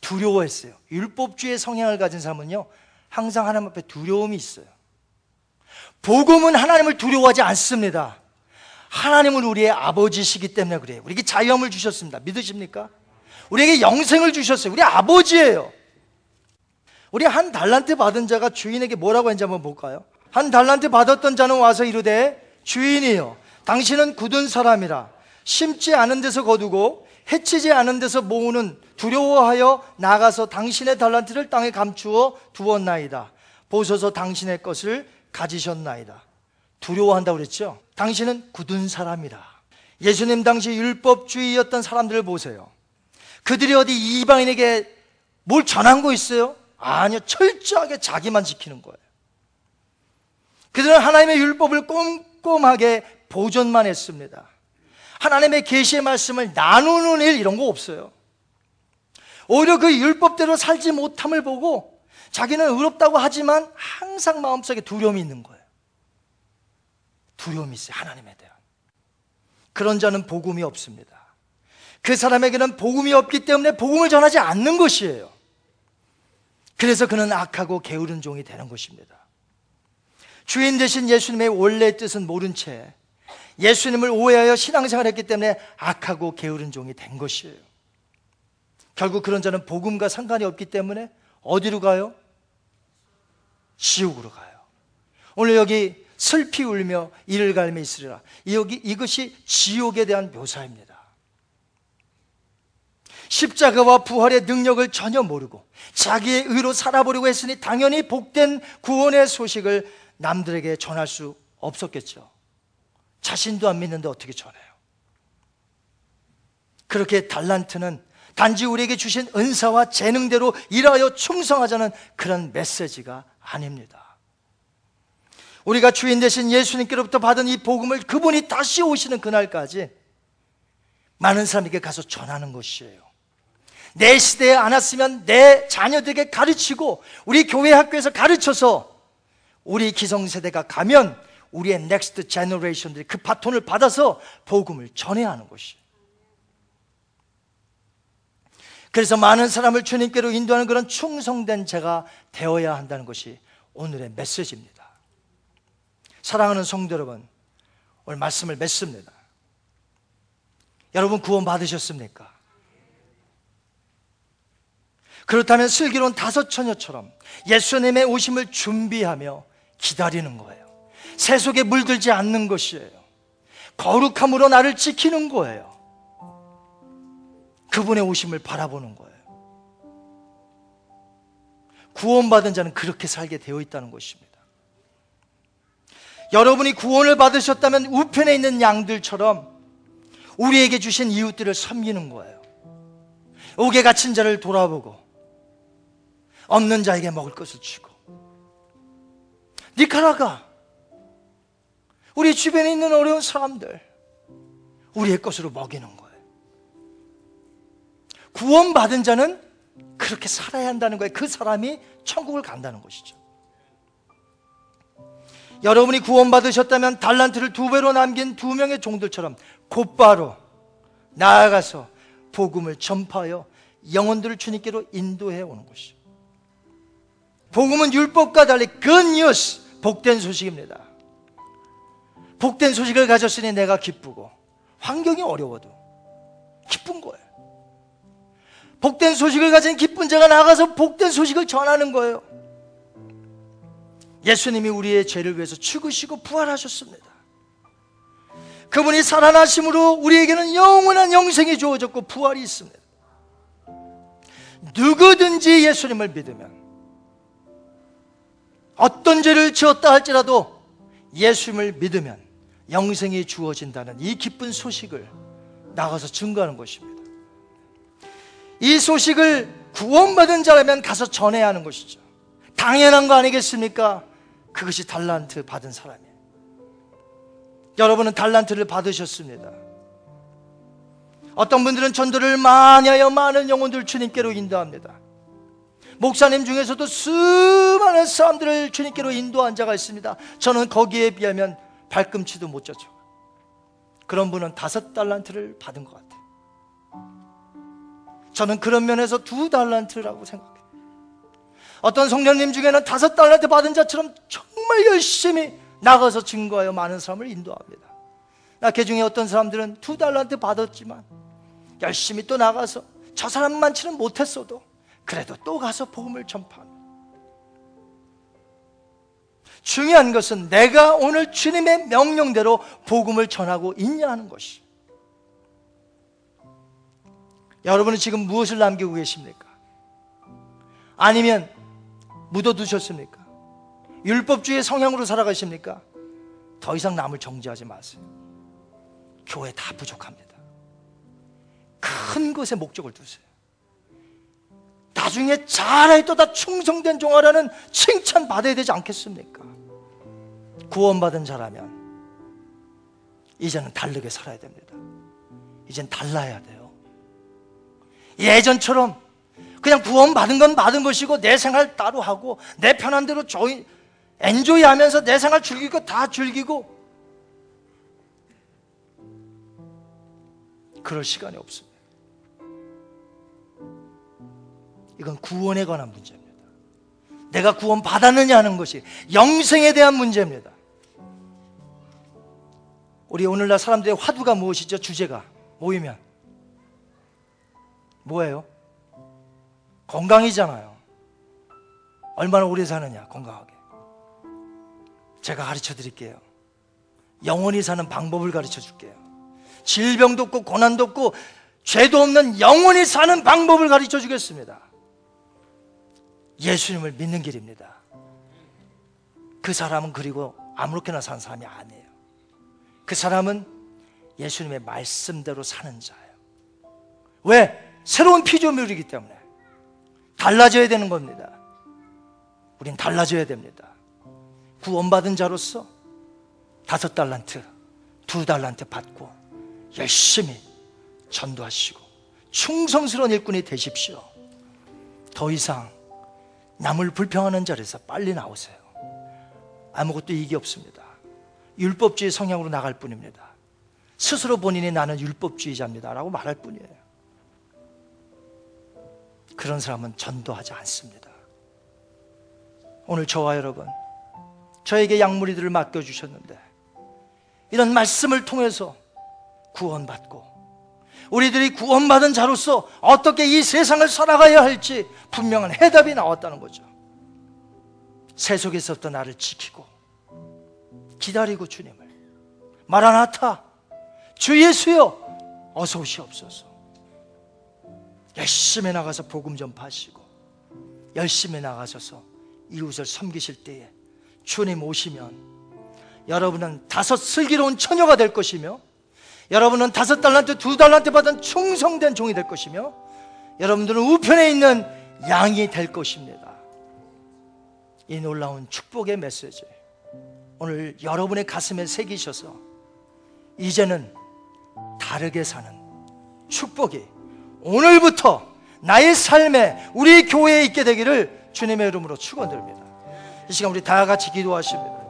두려워했어요. 율법주의 성향을 가진 사람은요, 항상 하나님 앞에 두려움이 있어요. 복음은 하나님을 두려워하지 않습니다. 하나님은 우리의 아버지시기 때문에 그래요. 우리에게 자유함을 주셨습니다. 믿으십니까? 우리에게 영생을 주셨어요. 우리 아버지예요. 우리 한 달란트 받은 자가 주인에게 뭐라고 했는지 한번 볼까요? 한 달란트 받았던 자는 와서 이르되 주인이요 당신은 굳은 사람이라 심지 않은 데서 거두고 해치지 않은 데서 모으는 두려워하여 나가서 당신의 달란트를 땅에 감추어 두었나이다. 보소서 당신의 것을 가지셨나이다. 두려워한다고 그랬죠? 당신은 굳은 사람이라. 예수님 당시 율법주의였던 사람들을 보세요. 그들이 어디 이방인에게 뭘 전한 거 있어요? 아니요. 철저하게 자기만 지키는 거예요. 그들은 하나님의 율법을 꼼꼼하게 보존만 했습니다. 하나님의 계시의 말씀을 나누는 일 이런 거 없어요. 오히려 그 율법대로 살지 못함을 보고 자기는 의롭다고 하지만 항상 마음속에 두려움이 있는 거예요. 두려움이 있어요. 하나님에 대한. 그런 자는 복음이 없습니다. 그 사람에게는 복음이 없기 때문에 복음을 전하지 않는 것이에요. 그래서 그는 악하고 게으른 종이 되는 것입니다. 주인 대신 예수님의 원래 뜻은 모른 채 예수님을 오해하여 신앙생활을 했기 때문에 악하고 게으른 종이 된 것이에요. 결국 그런 자는 복음과 상관이 없기 때문에 어디로 가요? 지옥으로 가요. 오늘 여기 슬피 울며 이를 갈며 있으리라. 여기 이것이 지옥에 대한 묘사입니다. 십자가와 부활의 능력을 전혀 모르고 자기의 의로 살아보려고 했으니 당연히 복된 구원의 소식을 남들에게 전할 수 없었겠죠. 자신도 안 믿는데 어떻게 전해요? 그렇게 달란트는 단지 우리에게 주신 은사와 재능대로 일하여 충성하자는 그런 메시지가 아닙니다. 우리가 주인 되신 예수님께로부터 받은 이 복음을 그분이 다시 오시는 그날까지 많은 사람에게 가서 전하는 것이에요. 내 시대에 안 왔으면 내 자녀들에게 가르치고 우리 교회 학교에서 가르쳐서 우리 기성세대가 가면 우리의 next generation들이 그 바톤을 받아서 복음을 전해야 하는 것이. 그래서 많은 사람을 주님께로 인도하는 그런 충성된 자가 되어야 한다는 것이 오늘의 메시지입니다. 사랑하는 성도 여러분, 오늘 말씀을 맺습니다. 여러분 구원 받으셨습니까? 그렇다면 슬기로운 다섯 처녀처럼 예수님의 오심을 준비하며 기다리는 거예요. 세속에 물들지 않는 것이에요. 거룩함으로 나를 지키는 거예요. 그분의 오심을 바라보는 거예요. 구원받은 자는 그렇게 살게 되어 있다는 것입니다. 여러분이 구원을 받으셨다면 우편에 있는 양들처럼 우리에게 주신 이웃들을 섬기는 거예요. 옥에 갇힌 자를 돌아보고 없는 자에게 먹을 것을 주고 니카라가 우리 주변에 있는 어려운 사람들 우리의 것으로 먹이는 거예요. 구원받은 자는 그렇게 살아야 한다는 거예요. 그 사람이 천국을 간다는 것이죠. 여러분이 구원받으셨다면 달란트를 두 배로 남긴 두 명의 종들처럼 곧바로 나아가서 복음을 전파하여 영혼들을 주님께로 인도해 오는 것이죠. 복음은 율법과 달리 근뉴스 복된 소식입니다. 복된 소식을 가졌으니 내가 기쁘고 환경이 어려워도 기쁜 거예요. 복된 소식을 가진 기쁜 자가 나가서 복된 소식을 전하는 거예요. 예수님이 우리의 죄를 위해서 죽으시고 부활하셨습니다. 그분이 살아나심으로 우리에게는 영원한 영생이 주어졌고 부활이 있습니다. 누구든지 예수님을 믿으면 어떤 죄를 지었다 할지라도 예수님을 믿으면 영생이 주어진다는 이 기쁜 소식을 나가서 증거하는 것입니다. 이 소식을 구원받은 자라면 가서 전해야 하는 것이죠. 당연한 거 아니겠습니까? 그것이 달란트 받은 사람이에요. 여러분은 달란트를 받으셨습니다. 어떤 분들은 전도를 많이 하여 많은 영혼들 주님께로 인도합니다. 목사님 중에서도 수많은 사람들을 주님께로 인도한 자가 있습니다. 저는 거기에 비하면 발꿈치도 못 젖죠. 그런 분은 다섯 달란트를 받은 것 같아요. 저는 그런 면에서 두 달란트라고 생각해요. 어떤 성령님 중에는 다섯 달란트 받은 자처럼 정말 열심히 나가서 증거하여 많은 사람을 인도합니다. 나그 중에 어떤 사람들은 두 달란트 받았지만 열심히 또 나가서 저 사람만치는 못했어도 그래도 또 가서 복음을 전파합니다. 중요한 것은 내가 오늘 주님의 명령대로 복음을 전하고 있냐 하는 것이. 여러분은 지금 무엇을 남기고 계십니까? 아니면 묻어두셨습니까? 율법주의 성향으로 살아가십니까? 더 이상 남을 정지하지 마세요. 교회 다 부족합니다. 큰 것에 목적을 두세요. 나중에 잘해도 다 충성된 종아라는 칭찬 받아야 되지 않겠습니까? 구원받은 자라면 이제는 다르게 살아야 됩니다. 이젠 달라야 돼요. 예전처럼 그냥 구원받은 건 받은 것이고 내 생활 따로 하고 내 편한 대로 조인 엔조이 하면서 내 생활 즐기고 다 즐기고 그럴 시간이 없습니다. 이건 구원에 관한 문제입니다. 내가 구원 받았느냐 하는 것이 영생에 대한 문제입니다. 우리 오늘날 사람들의 화두가 무엇이죠? 주제가 모이면 뭐예요? 건강이잖아요. 얼마나 오래 사느냐, 건강하게. 제가 가르쳐 드릴게요. 영원히 사는 방법을 가르쳐 줄게요. 질병도 없고, 고난도 없고, 죄도 없는 영원히 사는 방법을 가르쳐 주겠습니다. 예수님을 믿는 길입니다. 그 사람은 그리고 아무렇게나 사는 사람이 아니에요. 그 사람은 예수님의 말씀대로 사는 자예요. 왜? 새로운 피조물이기 때문에. 달라져야 되는 겁니다. 우린 달라져야 됩니다. 구원받은 자로서 다섯 달란트, 두 달란트 받고 열심히 전도하시고 충성스러운 일꾼이 되십시오. 더 이상 남을 불평하는 자리에서 빨리 나오세요. 아무것도 이익이 없습니다. 율법주의 성향으로 나갈 뿐입니다. 스스로 본인이 나는 율법주의자입니다. 라고 말할 뿐이에요. 그런 사람은 전도하지 않습니다. 오늘 저와 여러분, 저에게 약물이들을 맡겨주셨는데, 이런 말씀을 통해서 구원받고, 우리들이 구원받은 자로서 어떻게 이 세상을 살아가야 할지 분명한 해답이 나왔다는 거죠. 세속에서부터 나를 지키고, 기다리고 주님을. 마라나타, 주 예수여, 어서 오시옵소서. 열심히 나가서 복음 전파하시고 열심히 나가셔서 이웃을 섬기실 때에 주님 오시면 여러분은 다섯 슬기로운 처녀가 될 것이며 여러분은 다섯 달란트 두 달란트 받은 충성된 종이 될 것이며 여러분들은 우편에 있는 양이 될 것입니다. 이 놀라운 축복의 메시지 오늘 여러분의 가슴에 새기셔서 이제는 다르게 사는 축복이 오늘부터 나의 삶에 우리 교회에 있게 되기를 주님의 이름으로 축원드립니다. 이 시간 우리 다 같이 기도하십니다.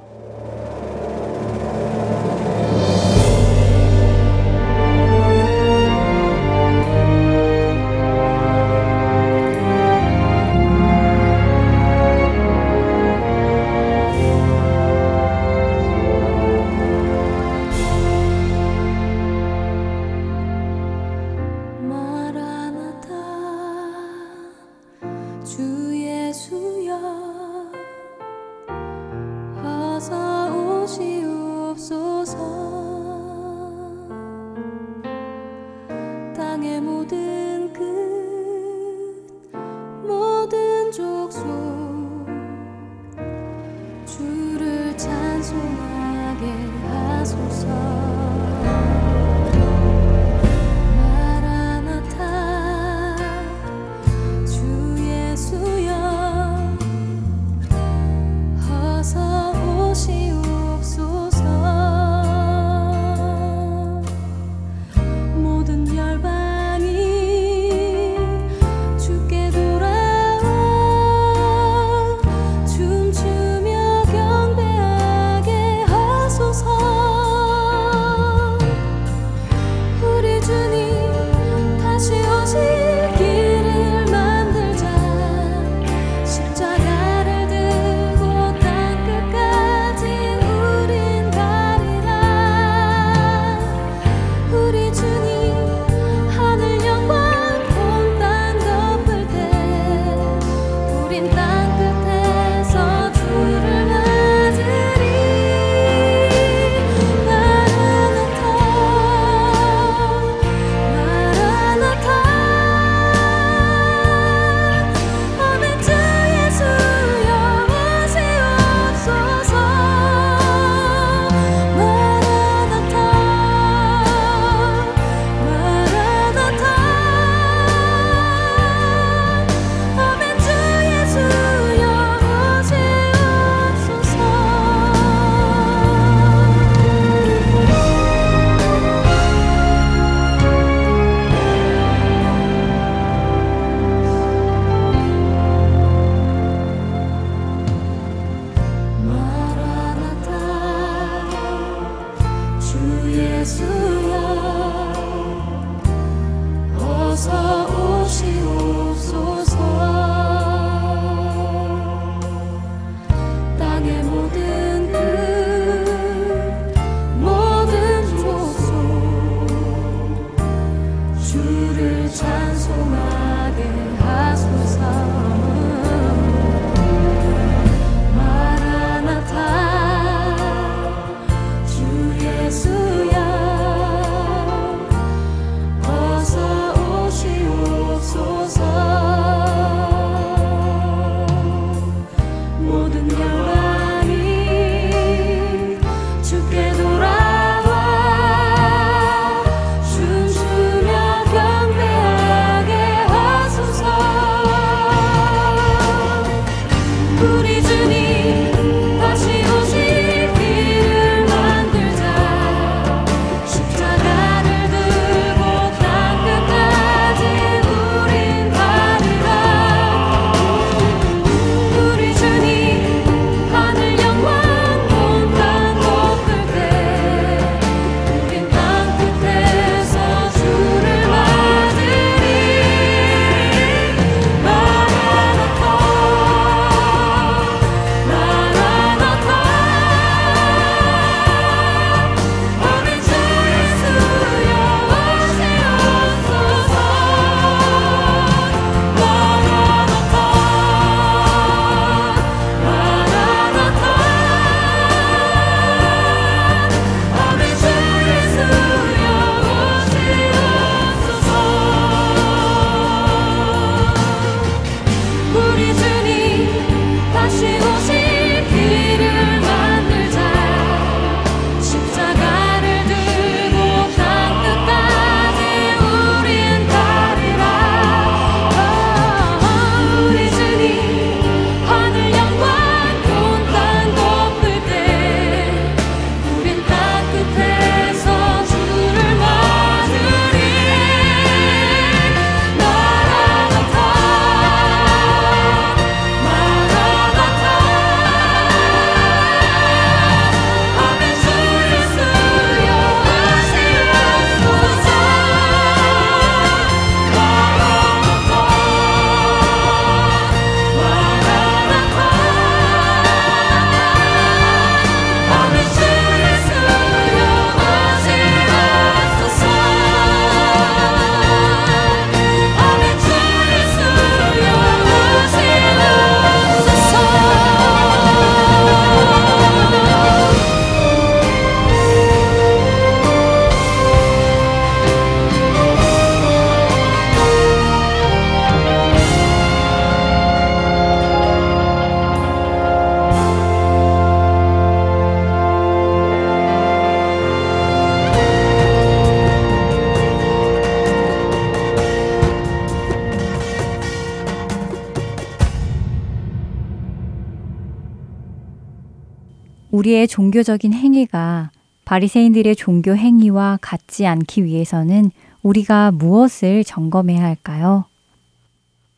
우리의 종교적인 행위가 바리새인들의 종교 행위와 같지 않기 위해서는 우리가 무엇을 점검해야 할까요?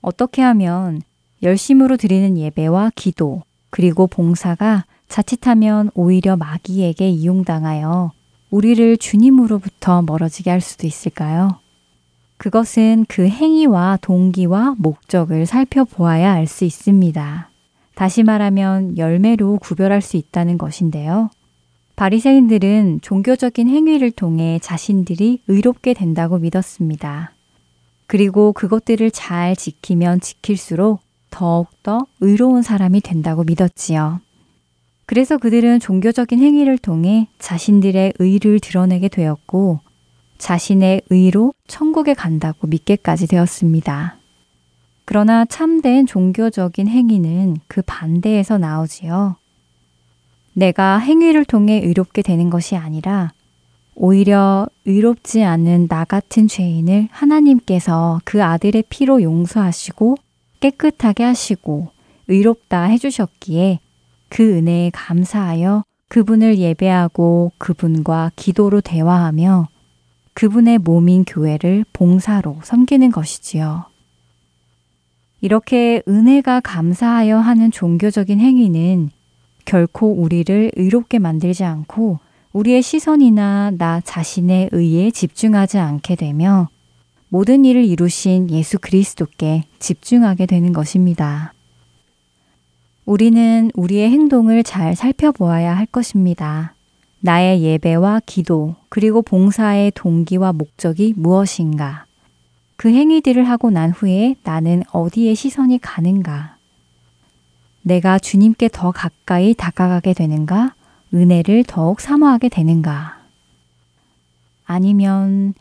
어떻게 하면 열심으로 드리는 예배와 기도, 그리고 봉사가 자칫하면 오히려 마귀에게 이용당하여 우리를 주님으로부터 멀어지게 할 수도 있을까요? 그것은 그 행위와 동기와 목적을 살펴보아야 알 수 있습니다. 다시 말하면 열매로 구별할 수 있다는 것인데요. 바리새인들은 종교적인 행위를 통해 자신들이 의롭게 된다고 믿었습니다. 그리고 그것들을 잘 지키면 지킬수록 더욱더 의로운 사람이 된다고 믿었지요. 그래서 그들은 종교적인 행위를 통해 자신들의 의를 드러내게 되었고 자신의 의로 천국에 간다고 믿게까지 되었습니다. 그러나 참된 종교적인 행위는 그 반대에서 나오지요. 내가 행위를 통해 의롭게 되는 것이 아니라 오히려 의롭지 않은 나 같은 죄인을 하나님께서 그 아들의 피로 용서하시고 깨끗하게 하시고 의롭다 해주셨기에 그 은혜에 감사하여 그분을 예배하고 그분과 기도로 대화하며 그분의 몸인 교회를 봉사로 섬기는 것이지요. 이렇게 은혜가 감사하여 하는 종교적인 행위는 결코 우리를 의롭게 만들지 않고 우리의 시선이나 나 자신의 의에 집중하지 않게 되며 모든 일을 이루신 예수 그리스도께 집중하게 되는 것입니다. 우리는 우리의 행동을 잘 살펴보아야 할 것입니다. 나의 예배와 기도, 그리고 봉사의 동기와 목적이 무엇인가? 그 행위들을 하고 난 후에 나는 어디에 시선이 가는가? 내가 주님께 더 가까이 다가가게 되는가? 은혜를 더욱 사모하게 되는가? 아니면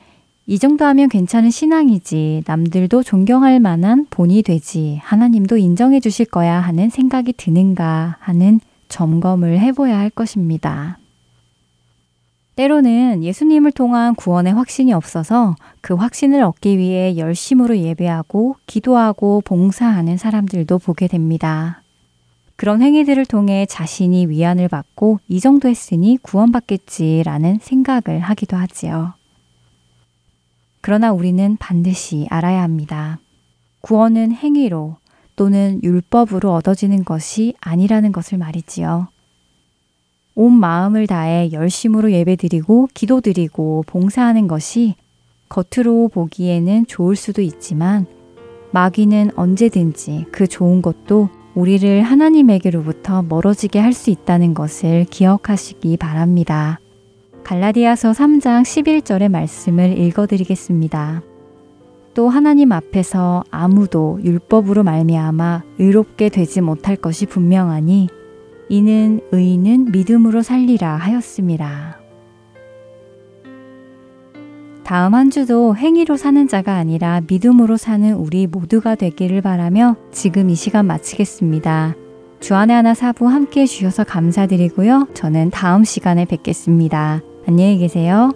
이 정도 하면 괜찮은 신앙이지, 남들도 존경할 만한 본이 되지, 하나님도 인정해 주실 거야 하는 생각이 드는가 하는 점검을 해봐야 할 것입니다. 때로는 예수님을 통한 구원의 확신이 없어서 그 확신을 얻기 위해 열심으로 예배하고 기도하고 봉사하는 사람들도 보게 됩니다. 그런 행위들을 통해 자신이 위안을 받고 이 정도 했으니 구원받겠지라는 생각을 하기도 하지요. 그러나 우리는 반드시 알아야 합니다. 구원은 행위로 또는 율법으로 얻어지는 것이 아니라는 것을 말이지요. 온 마음을 다해 열심으로 예배드리고 기도드리고 봉사하는 것이 겉으로 보기에는 좋을 수도 있지만 마귀는 언제든지 그 좋은 것도 우리를 하나님에게로부터 멀어지게 할 수 있다는 것을 기억하시기 바랍니다. 갈라디아서 3장 11절의 말씀을 읽어드리겠습니다. 또 하나님 앞에서 아무도 율법으로 말미암아 의롭게 되지 못할 것이 분명하니 이는 의인은 믿음으로 살리라 하였습니다. 다음 한 주도 행위로 사는 자가 아니라 믿음으로 사는 우리 모두가 되기를 바라며 지금 이 시간 마치겠습니다. 주안의 하나 사부 함께 해주셔서 감사드리고요. 저는 다음 시간에 뵙겠습니다. 안녕히 계세요.